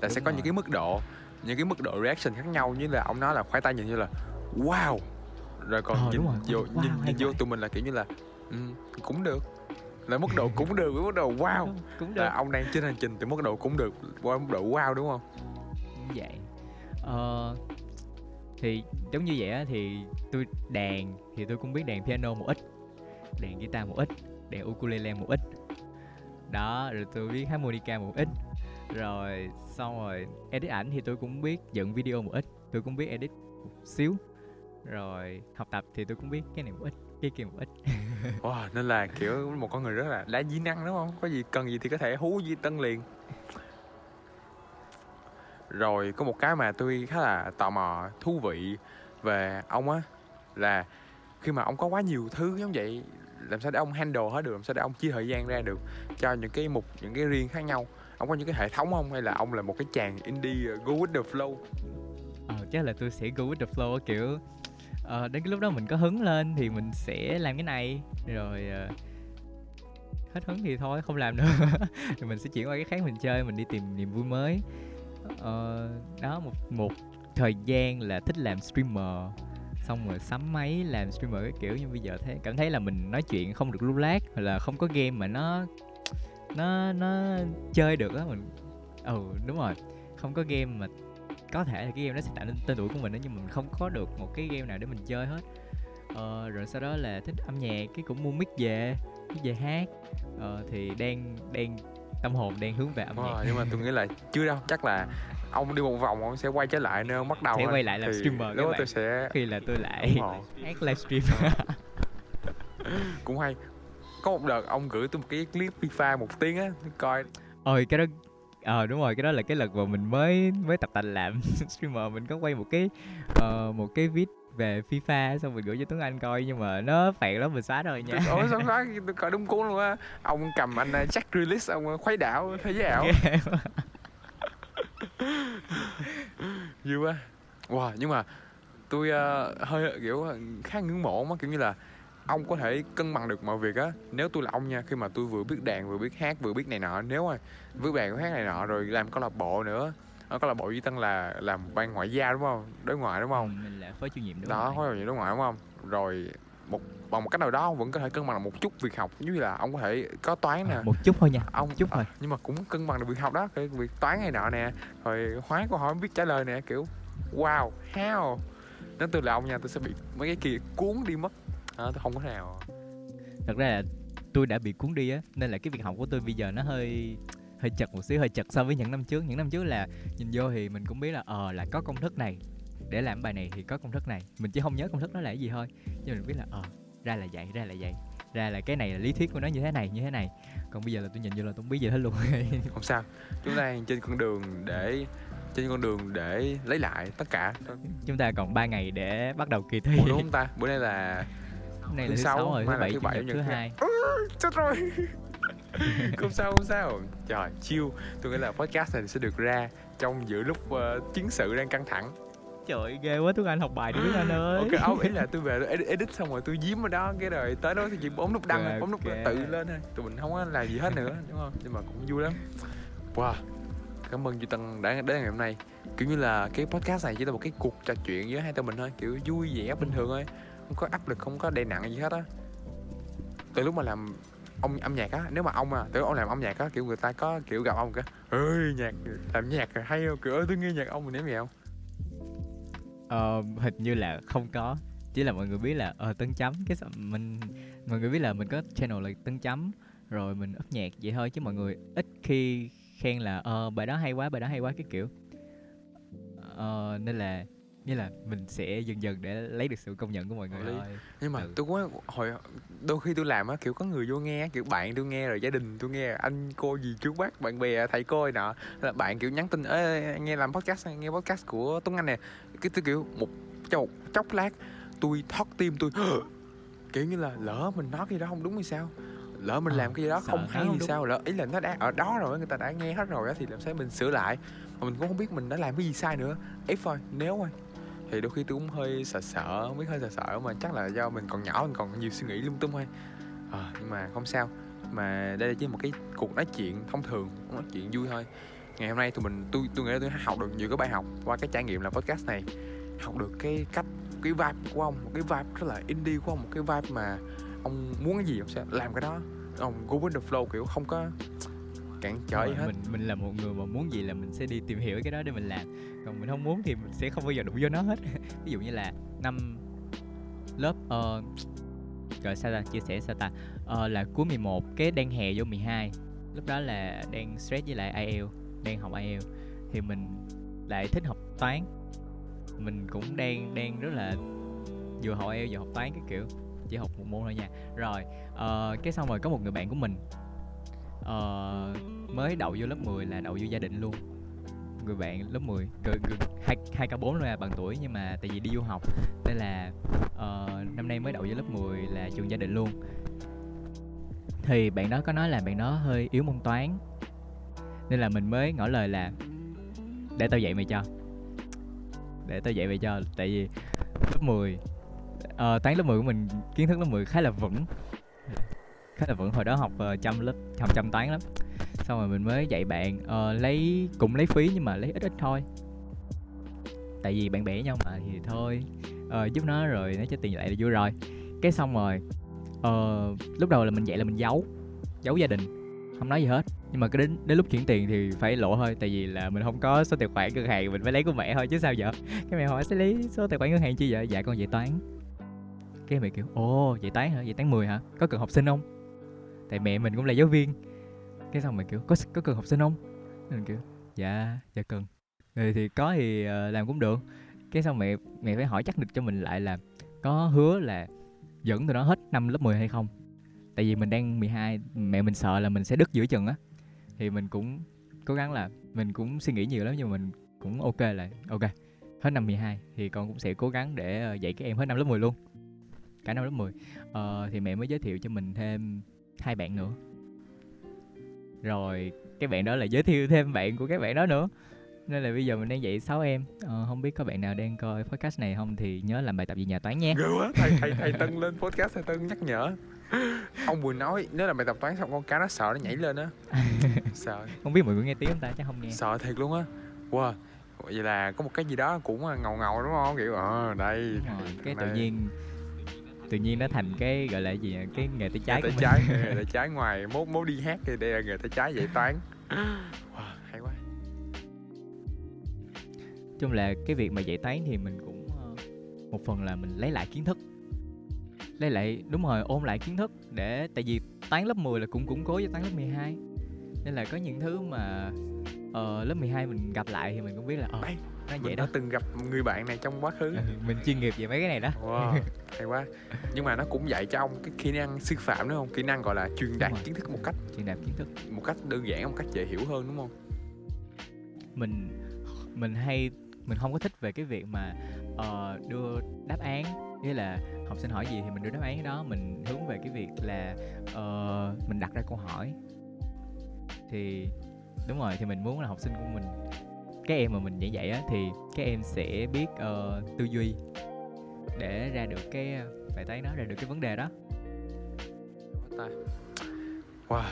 Là sẽ Đúng có rồi. những cái mức độ những cái mức độ reaction khác nhau như là ông nói là khoai tây nhìn như là wow! Rồi còn Ờ, nhìn rồi. vô Wow, nhìn, nhìn vô tụi mình là kiểu như là ừ, cũng được là mức độ cũng được với mức độ wow. Đúng, cũng là được. ông đang trên hành trình từ mức độ cũng được qua mức độ wow đúng không? Vậy. Ờ, thì giống như vậy á thì tôi đàn thì tôi cũng biết đàn piano một ít đàn guitar một ít đàn ukulele một ít. Đó rồi tôi biết harmonica một ít. Rồi xong rồi edit ảnh thì tôi cũng biết dựng video một ít tôi cũng biết edit một xíu. Rồi học tập thì tôi cũng biết cái này một ít cái kia một ít. Wow, nên là kiểu một con người rất là đa di năng đúng không? Có gì cần gì thì có thể hú di tân liền. Rồi có một cái mà tôi khá là tò mò thú vị về ông á là khi mà ông có quá nhiều thứ giống vậy làm sao để ông handle hết được? Làm sao để ông chia thời gian ra được cho những cái mục những cái riêng khác nhau? Ông có những cái hệ thống không? Hay là ông là một cái chàng indie uh, go with the flow? Ờ chắc là tôi sẽ go with the flow kiểu ờ, đến cái lúc đó mình có hứng lên thì mình sẽ làm cái này. Rồi ờ, hết hứng thì thôi không làm nữa. Thì mình sẽ chuyển qua cái khác mình chơi mình đi tìm niềm vui mới. Ờ, đó một một thời gian là thích làm streamer. Xong rồi sắm máy làm streamer cái kiểu nhưng bây giờ thấy cảm thấy là mình nói chuyện không được lưu lát hoặc là không có game mà nó nó nó chơi được á mình ừ đúng rồi. Không có game mà có thể là cái game nó sẽ tạo nên tên tuổi của mình đó nhưng mà mình không có được một cái game nào để mình chơi hết. Ờ, rồi sau đó là thích âm nhạc cái cũng mua mic về mic về hát. Ờ, thì đang đang tâm hồn đang hướng về âm nhạc. Wow, nhưng mà tôi nghĩ là chưa đâu chắc là ông đi một vòng ông sẽ quay trở lại nơi ông bắt đầu Sẽ quay lại làm Thì streamer lúc các đó bạn. tôi sẽ khi là tôi lại hát livestream cũng hay. Có một đợt ông gửi tôi một cái clip FIFA một tiếng á coi. Ôi cái đó ờ đúng rồi cái đó là cái lần mà mình mới mới tập tành làm streamer mình có quay một cái ờ, một cái vid về FIFA xong mình gửi cho Tuấn Anh coi nhưng mà nó phạt lắm mình xóa rồi nha. Ôi sao tôi coi đúng cuốn luôn á? Ông cầm anh uh, Jack Grealish ông uh, khuấy đảo thế giới ảo vui quá. Wow nhưng mà tôi uh, hơi kiểu khá ngưỡng mộ á kiểu như là ông có thể cân bằng được mọi việc á. Nếu tôi là ông nha khi mà tôi vừa biết đàn vừa biết hát vừa biết này nọ nếu mà biết đàn hát này nọ rồi làm câu lạc bộ nữa ở câu lạc bộ duy tân là làm ban ngoại giao đúng không? Đối ngoại đúng không? Ừ, mình là phó chủ nhiệm đúng đó không có gì đối ngoại đúng không? Rồi một bằng một cách nào đó ông vẫn có thể cân bằng được một chút việc học như là ông có thể có toán nè. Ờ, một chút thôi nha ông chút ờ, thôi. nhưng mà cũng cân bằng được việc học đó cái việc toán này nọ nè rồi hóa câu hỏi biết trả lời nè kiểu wow how? Nếu tôi là ông nha tôi sẽ bị mấy cái kia cuốn đi mất à, tôi không có nào thật ra là tôi đã bị cuốn đi á nên là cái việc học của tôi bây giờ nó hơi hơi chật một xíu hơi chật so với những năm trước. Những năm trước là nhìn vô thì mình cũng biết là ờ là có công thức này để làm bài này thì có công thức này. Mình chỉ không nhớ công thức đó là cái gì thôi. Nhưng mình biết là ờ ra là vậy ra là vậy. Ra là cái này là lý thuyết của nó như thế này như thế này. Còn bây giờ là tôi nhìn vô là tôi không biết gì hết luôn. Không sao. Chúng ta đang trên con đường để trên con đường để lấy lại tất cả. Chúng ta còn 3 ngày để bắt đầu kỳ thi. Ủa, đúng không ta? Bữa nay là nay thứ là thứ sáu, rồi thứ bảy thứ bảy, thứ hai. Chết rồi. Không sao không sao. Trời chiêu tôi nghĩ là podcast này sẽ được ra trong giữa lúc ờ, chiến sự đang căng thẳng. Trời ghê quá tuấn anh học bài đi tuấn anh ơi. ok ông ý là tôi về tôi edit, xong rồi tôi giếm ở đó cái rồi tới đó thì chỉ bấm nút đăng thôi, bấm nút tự lên thôi. Tụi mình không có làm gì hết nữa đúng không? Nhưng mà cũng vui lắm. Wow cảm ơn duy tân đã đến ngày hôm nay. Kiểu như là cái podcast này chỉ là một cái cuộc trò chuyện giữa hai tụi mình thôi kiểu vui vẻ bình thường thôi không có áp lực không có đè nặng gì hết á. Từ lúc mà làm ông âm nhạc á nếu mà ông à từ lúc ông làm âm nhạc á kiểu người ta có kiểu gặp ông kìa ơi nhạc làm nhạc hay không? Kiểu ơi tôi nghe nhạc ông mình ném gì không Ờ, hình như là không có. Chỉ là mọi người biết là ờ tân chấm cái mình mọi người biết là mình có channel là tân chấm rồi mình up nhạc vậy thôi chứ mọi người ít khi khen là ờ bài đó hay quá bài đó hay quá cái kiểu. Ờ, nên là như là mình sẽ dần dần để lấy được sự công nhận của mọi người thôi. Nhưng mà ừ. tôi cũng hồi đôi khi tôi làm á kiểu có người vô nghe kiểu bạn tôi nghe rồi gia đình tôi nghe anh cô gì chú bác bạn bè thầy cô này nọ. Là bạn kiểu nhắn tin ê nghe làm podcast nghe podcast của tuấn anh nè. Cái tôi kiểu một một chốc lát tôi thoát tim tôi kiểu như là lỡ mình nói cái đó không đúng hay sao? Lỡ mình à, làm cái gì đó không hay thì sao? Lỡ ý là nó đã ở đó rồi người ta đã nghe hết rồi đó thì làm sao mình sửa lại? Mà mình cũng không biết mình đã làm cái gì sai nữa. Ấy thôi nếu thôi thì đôi khi tôi cũng hơi sợ sợ không biết hơi sợ sợ mà chắc là do mình còn nhỏ mình còn nhiều suy nghĩ lung tung thôi. À, nhưng mà không sao. Mà đây là chỉ một cái cuộc nói chuyện thông thường nói chuyện vui thôi. Ngày hôm nay tụi mình tôi tôi nghĩ là tôi học được nhiều cái bài học qua cái trải nghiệm là podcast này. Học được cái cách cái vibe của ông một cái vibe rất là indie của ông một cái vibe mà ông muốn cái gì ông sẽ làm cái đó. Ông go with the flow kiểu không có cản trở hết. mình mình là một người mà muốn gì là mình sẽ đi tìm hiểu cái đó để mình làm. Còn mình không muốn thì mình sẽ không bao giờ đụng vô nó hết. Ví dụ như là năm lớp uh, rồi sao ta? Chia sẻ sao ta? Uh, là cuối 11 cái đang hè vô 12 lúc đó là đang stress với lại IELTS đang học IELTS thì mình lại thích học toán. Mình cũng đang đang rất là vừa học IELTS vừa học toán cái kiểu chỉ học một môn thôi nha. Rồi uh, cái xong rồi có một người bạn của mình uh, mới đậu vô lớp 10 là đậu vô gia đình luôn. Người bạn lớp 10 hai hai cả bốn luôn là bằng tuổi nhưng mà tại vì đi du học nên là uh, năm nay mới đậu vô lớp 10 là trường gia đình luôn. Thì bạn đó có nói là bạn đó hơi yếu môn toán nên là mình mới ngỏ lời là để tao dạy mày cho. Để tao dạy mày cho tại vì lớp 10 uh, ờ, toán lớp 10 của mình kiến thức lớp 10 khá là vững khá là vững hồi đó học ờ, uh, trăm lớp học trăm toán lắm. Xong rồi mình mới dạy bạn uh, lấy cũng lấy phí nhưng mà lấy ít ít thôi. Tại vì bạn bè nhau mà thì thôi. Uh, giúp nó rồi nó cho tiền lại là vui rồi. Cái xong rồi uh, lúc đầu là mình dạy là mình giấu giấu gia đình không nói gì hết. Nhưng mà cái đến đến lúc chuyển tiền thì phải lộ thôi tại vì là mình không có số tài khoản ngân hàng mình phải lấy của mẹ thôi chứ sao vậy cái mẹ hỏi sẽ lấy số tài khoản ngân hàng chi vậy? Dạ con dạy toán. Cái mẹ kiểu ồ dạy toán hả? Dạy toán 10 hả? Có cần học sinh không? Tại mẹ mình cũng là giáo viên. Cái xong mình kiểu có có cần học sinh không? Mình kiểu dạ dạ cần. Rồi thì có thì uh, làm cũng được. Cái xong mẹ mẹ phải hỏi chắc được cho mình lại là có hứa là dẫn tụi nó hết năm lớp 10 hay không? Tại vì mình đang 12 mẹ mình sợ là mình sẽ đứt giữa chừng á. Thì mình cũng cố gắng là mình cũng suy nghĩ nhiều lắm nhưng mà mình cũng ok là ok hết năm 12 thì con cũng sẽ cố gắng để ờ, dạy các em hết năm lớp 10 luôn. Cả năm lớp 10 ờ, thì mẹ mới giới thiệu cho mình thêm hai bạn nữa. Rồi cái bạn đó là giới thiệu thêm bạn của các bạn đó nữa. Nên là bây giờ mình đang dạy 6 em. Ờ, không biết có bạn nào đang coi podcast này không thì nhớ làm bài tập về nhà toán nha. Ghê quá thầy thầy thầy tân lên podcast thầy tân nhắc nhở. Ông vừa nói nếu là bài tập toán xong con cá nó sợ nó nhảy lên á. Sợ. Không biết mọi người nghe tiếng không ta chắc không nghe. Sợ thiệt luôn á. Wow vậy là có một cái gì đó cũng ngầu ngầu đúng không? Kiểu ờ đây cái tự nhiên tự nhiên nó thành cái gọi là gì cái nghề tay trái nghề tay trái nghề tay trái ngoài mốt mốt đi hát thì đây là nghề tay trái dạy toán wow, hay quá. Chung là cái việc mà dạy toán thì mình cũng ờ, một phần là mình lấy lại kiến thức. Lấy lại đúng rồi ôn lại kiến thức để tại vì toán lớp 10 là cũng củng cố cho toán lớp 12 nên là có những thứ mà uh, lớp 12 mình gặp lại thì mình cũng biết là uh, nó vậy đó. từng gặp người bạn này trong quá khứ. Ừ, mình chuyên nghiệp về mấy cái này đó. Wow, hay quá. Nhưng mà nó cũng dạy cho ông cái kỹ năng sư phạm đúng không? Kỹ năng gọi là truyền đạt kiến thức một cách truyền đạt kiến thức. một cách đơn giản một cách dễ hiểu hơn đúng không? Mình mình hay mình không có thích về cái việc mà uh, đưa đáp án. Nghĩa là học sinh hỏi gì thì mình đưa đáp án đó. Mình hướng về cái việc là uh, mình đặt ra câu hỏi. Thì đúng rồi thì mình muốn là học sinh của mình các em mà mình dạy dạy á thì các em sẽ biết uh, tư duy để ra được cái bài toán đó ra được cái vấn đề đó. Wow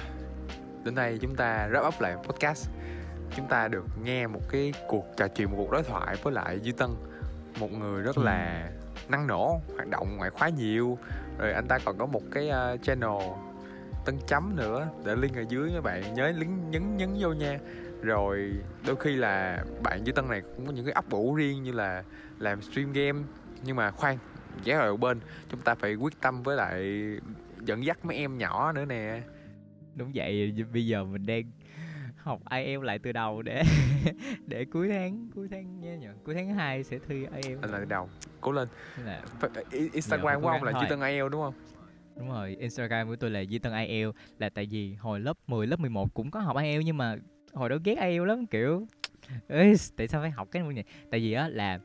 đến đây chúng ta wrap up lại podcast. Chúng ta được nghe một cái cuộc trò chuyện một cuộc đối thoại với lại duy tân một người rất là ừ. năng nổ hoạt động ngoại khóa nhiều. Rồi anh ta còn có một cái uh, channel tân chấm nữa để link ở dưới các bạn nhớ lính nhấn nhấn vô nha. Rồi đôi khi là bạn với tân này cũng có những cái ấp ủ riêng như là làm stream game. Nhưng mà khoan ghé vào bên chúng ta phải quyết tâm với lại dẫn dắt mấy em nhỏ nữa nè. Đúng vậy bây giờ mình đang học IELTS lại từ đầu để để cuối tháng cuối tháng nhớ nhỉ? Cuối tháng 2 sẽ thi IELTS lại đầu. Cố lên. I- Instagram của ông là. Duy Tân IELTS đúng không đúng rồi Instagram của tôi là Duy Tân IELTS là tại vì hồi lớp 10 lớp 11 cũng có học IELTS nhưng mà hồi đó ghét IELTS lắm kiểu Ê, tại sao phải học cái môn này? Tại vì á là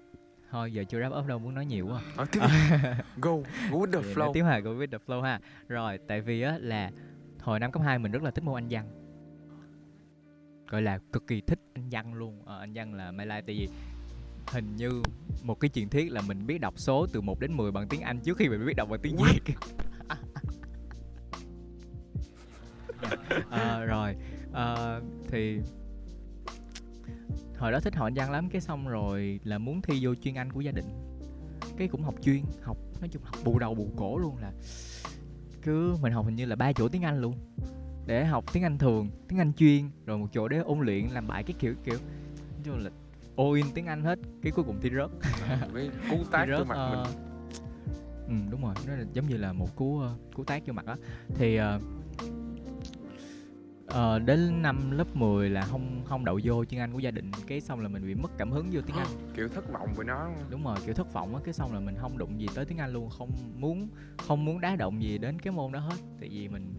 thôi giờ chưa wrap up đâu muốn nói nhiều quá. Ờ, tiếp go go with the flow. tiếp hà go with the flow ha. Rồi tại vì á là hồi năm cấp 2 mình rất là thích môn anh văn. Gọi là cực kỳ thích anh văn luôn. Ờ, anh văn là Mai Lai tại vì hình như một cái truyền thuyết là mình biết đọc số từ 1 đến 10 bằng tiếng Anh trước khi mình biết đọc bằng tiếng Việt Ờ, rồi. Ờ, thì hồi đó thích học anh văn lắm cái xong rồi là muốn thi vô chuyên Anh của gia đình. Cái cũng học chuyên học nói chung học bù đầu bù cổ luôn là cứ mình học hình như là ba chỗ tiếng Anh luôn. Để học tiếng Anh thường tiếng Anh chuyên rồi một chỗ để ôn luyện làm bài cái kiểu kiểu nói chung là all in tiếng Anh hết cái cuối cùng thi rớt. Với cú trước rớt mặt ờ, mình. Ừ đúng rồi nó là giống như là một cú ờ, cú tác vô mặt á. Thì ờ, ờ, đến năm lớp 10 là không không đậu vô chuyên Anh của gia đình cái xong là mình bị mất cảm hứng vô tiếng Anh. Kiểu thất vọng với nó đúng rồi kiểu thất vọng á cái xong là mình không đụng gì tới tiếng Anh luôn không muốn không muốn đá động gì đến cái môn đó hết. Tại vì mình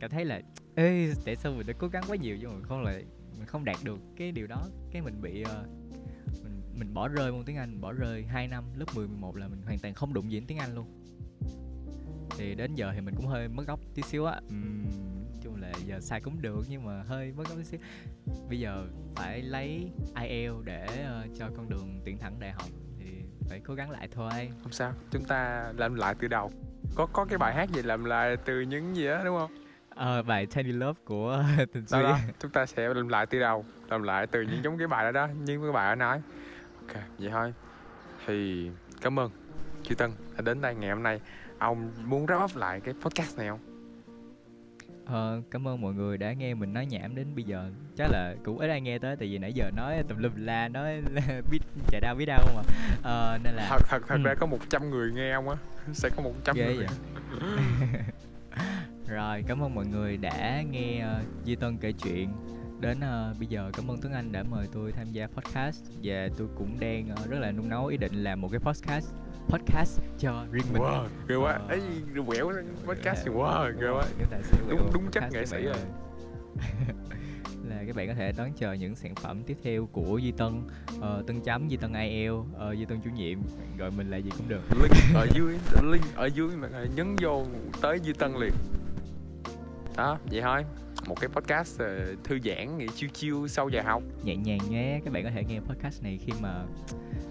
cảm thấy là ê tại sao mình đã cố gắng quá nhiều nhưng mà không lại mình không đạt được cái điều đó. Cái mình bị ờ, mình mình bỏ rơi môn tiếng Anh mình bỏ rơi 2 năm lớp 10 11 là mình hoàn toàn không đụng gì đến tiếng Anh luôn. Thì đến giờ thì mình cũng hơi mất gốc tí xíu á. Nói chung là giờ sai cũng được nhưng mà hơi mất gốc xíu. Bây giờ phải lấy IELTS để ờ, cho con đường tuyển thẳng đại học thì phải cố gắng lại thôi. Không sao chúng ta làm lại từ đầu. Có có cái bài hát gì làm lại từ những gì đó đúng không? Ờ, bài Tiny Love của Tình đó, Suy đó chúng ta sẽ làm lại từ đầu làm lại từ những giống cái bài đó đó như cái bài đã nói. Ok vậy thôi. Thì cảm ơn Duy Tân đã đến đây ngày hôm nay. Ông muốn wrap up lại cái podcast này không Ờ, cảm ơn mọi người đã nghe mình nói nhảm đến bây giờ. Chắc là cũng ít ai nghe tới tại vì nãy giờ nói tùm lum la nói biết chạy đau biết đau không à ờ, nên là thật thật thật Ừ. ra có 100 người nghe ông á? Sẽ có 100 ghê người. vậy. Rồi cảm ơn mọi người đã nghe uh, Duy Tân kể chuyện. Đến ờ, bây giờ cảm ơn Tuấn Anh đã mời tôi tham gia podcast và tôi cũng đang ờ, rất là nung nấu ý định làm một cái podcast podcast cho riêng mình. Wow ghê quá. Ờ. ấy quẹo podcast thì wow ghê quá. Cái tài xế Đúng- đúng chất podcast nghệ sĩ rồi. là các bạn có thể đón chờ những sản phẩm tiếp theo của Duy Tân. Ờ, Tân chấm Duy Tân IELTS ờ, Duy Tân chủ nhiệm. Gọi mình là gì cũng được. Link ở dưới link ở dưới người nhấn vô tới Duy Tân liền. Đó vậy thôi. Một cái podcast ờ, thư giãn nghỉ chiêu chiêu sau giờ học. Nhẹ nhàng nhé. Các bạn có thể nghe podcast này khi mà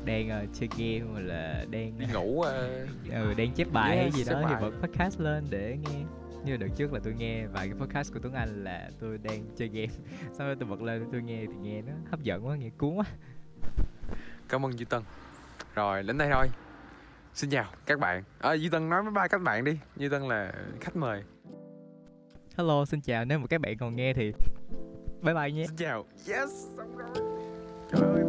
đang ờ, chơi game hoặc là đang đi ngủ ờ, ừ, đang chép bài hay gì đó thì bài. bật podcast lên để nghe. Như đợt trước là tôi nghe vài cái podcast của Tuấn Anh là tôi đang chơi game. Sau đó tôi bật lên tôi nghe thì nghe nó hấp dẫn quá nghe cuốn quá. Cảm ơn Duy Tân. Rồi đến đây thôi. Xin chào các bạn. À, Duy Tân nói với ba các bạn đi. Duy Tân là khách mời. Hello xin chào. Nếu mà các bạn còn nghe thì bye bye nhé xin chào. Yes xong rồi